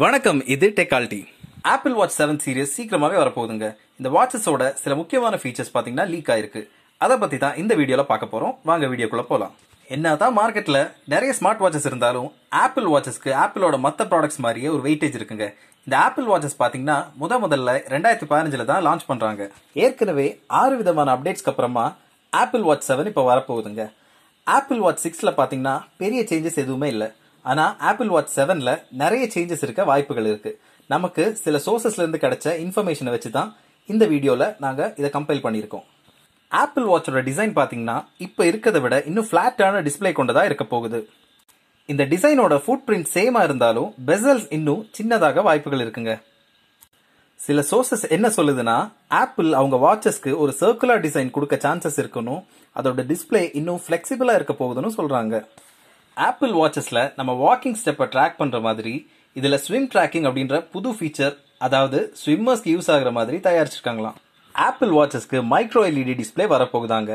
வணக்கம் இது Techkaldi Apple watch seven series சீக்கிரமாவே வரப்போகுதுங்க. இந்த வாட்சஸோட சில முக்கியமான ஃபீச்சர்ஸ் பாத்தீங்கன்னா லீக் ஆயிருக்கு. அதை பத்தி தான் இந்த வீடியோல பார்க்க போறோம். வாங்க வீடியோக்குள்ள போலாம். என்னதான் மார்க்கெட்ல நிறைய ஸ்மார்ட் வாட்சஸ் இருந்தாலும் ஆப்பிள் வாட்சஸ்க்கு ஆப்பிளோட மற்ற ப்ராடக்ட்ஸ் மாதிரியே ஒரு வெயிட்டேஜ் இருக்குங்க. இந்த ஆப்பிள் வாட்சஸ் பாத்தீங்கன்னா முத முதல்ல ரெண்டாயிரத்தி பதினஞ்சுல தான் லான்ச் பண்றாங்க. ஏற்கனவே ஆறு விதமான அப்டேட்ஸ்க்கு அப்புறமா ஆப்பிள் வாட்ச் செவன் இப்போ வரப்போகுதுங்க. ஆப்பிள் வாட்ச் சிக்ஸ்ல பாத்தீங்கன்னா பெரிய சேஞ்சஸ் எதுவுமே இல்லை. ஆனால் ஆப்பிள் வாட்ச் செவனில் நிறைய சேஞ்சஸ் இருக்க வாய்ப்புகள் இருக்குது நமக்கு சில சோர்சஸ்லேருந்து கிடைச்ச இன்ஃபர்மேஷனை வச்சு தான் இந்த வீடியோவில் நாங்கள் இதை கம்பைல் பண்ணியிருக்கோம். ஆப்பிள் வாட்சோட டிசைன் பார்த்தீங்கன்னா இப்போ இருக்கிறத விட இன்னும் ஃப்ளாட்டான டிஸ்ப்ளே கொண்டதாக இருக்க போகுது. இந்த டிசைனோட ஃபுட் பிரிண்ட் சேமாக இருந்தாலும் பெசல்ஸ் இன்னும் சின்னதாக வாய்ப்புகள் இருக்குங்க. சில சோர்சஸ் என்ன சொல்லுதுன்னா ஆப்பிள் அவங்க வாட்சஸ்க்கு ஒரு சர்க்குலர் டிசைன் கொடுக்க சான்சஸ் இருக்கணும். அதோட டிஸ்ப்ளே இன்னும் ஃப்ளெக்சிபிளாக இருக்க போகுதுன்னு சொல்கிறாங்க ஆப்பிள் வாட்சஸில் நம்ம வாக்கிங் ஸ்டெப்பை ட்ராக் பண்ணுற மாதிரி இதில் ஸ்விம் ட்ராக்கிங் அப்படின்ற புது ஃபீச்சர் அதாவது ஸ்விம்மர்ஸ்க்கு யூஸ் ஆகுற மாதிரி தயாரிச்சிருக்காங்களாம். ஆப்பிள் வாட்சஸ்க்கு மைக்ரோ எல்இடி டிஸ்ப்ளே வரப்போகுதாங்க.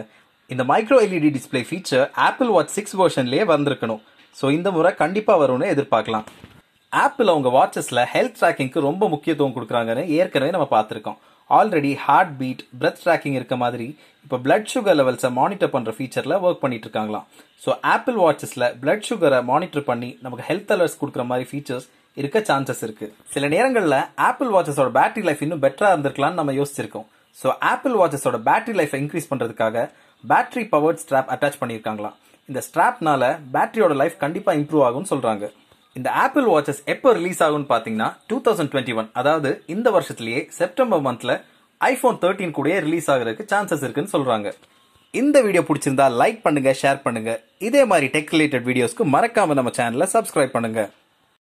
இந்த micro LED display feature Apple watch six வெர்ஷன்லயே வந்திருக்கணும். ஸோ இந்த முறை கண்டிப்பாக வரும்னு எதிர்பார்க்கலாம். ஆப்பிள் அவங்க வாட்சஸில் ஹெல்த் ட்ராக்கிங்க்கு ரொம்ப முக்கியத்துவம் கொடுக்குறாங்கன்னு ஏற்கனவே நம்ம பார்த்துருக்கோம். Already heart beat breath tracking இருக்க மாதிரி இப்போ பிளட் சுகர் லெவல்ஸை மானிட்டர் பண்ணுற ஃபீச்சரில் ஒர்க் பண்ணிட்டு இருக்காங்களாம். ஸோ ஆப்பிள் வாட்சஸில் பிளட் சுகரை மானிட்டர் பண்ணி நமக்கு ஹெல்த் அலர்ட்ஸ் கொடுக்குற மாதிரி ஃபீச்சர்ஸ் இருக்க சான்சஸ் இருக்கு. சில நேரங்களில் ஆப்பிள் வாட்சஸோட பேட்டரி லைஃப் இன்னும் பெட்டராக இருந்திருக்கலாம்னு நம்ம யோசிச்சிருக்கோம். ஸோ ஆப்பிள் வாட்சஸோட பேட்டரி லைஃப் இன்க்ரீஸ் பண்ணுறதுக்காக பேட்டரி பவர்ட் ஸ்ட்ராப் அட்டாச் பண்ணியிருக்காங்களாம். இந்த ஸ்ட்ராப்னால பேட்டரியோட லைஃப் கண்டிப்பாக இம்ப்ரூவ் ஆகும்னு சொல்கிறாங்க இந்த ஆப்பிள் வாட்சஸ் எப்போ ரிலீஸ் ஆகும்னு பார்த்தீங்கன்னா டூ தௌசண்ட் டுவெண்ட்டி ஒன் அதாவது இந்த வருஷத்துலேயே செப்டம்பர் மந்த்தில் ஐஃபோன் தேர்ட்டின் கூடயே ரிலீஸ் ஆகிறதுக்கு சான்சஸ் இருக்குன்னு சொல்கிறாங்க இந்த வீடியோ பிடிச்சிருந்தா லைக் பண்ணுங்கள் ஷேர் பண்ணுங்கள் இதே மாதிரி டெக் ரிலேட்டட் வீடியோஸ்க்கு மறக்காமல் நம்ம சேனலை சப்ஸ்கிரைப் பண்ணுங்கள்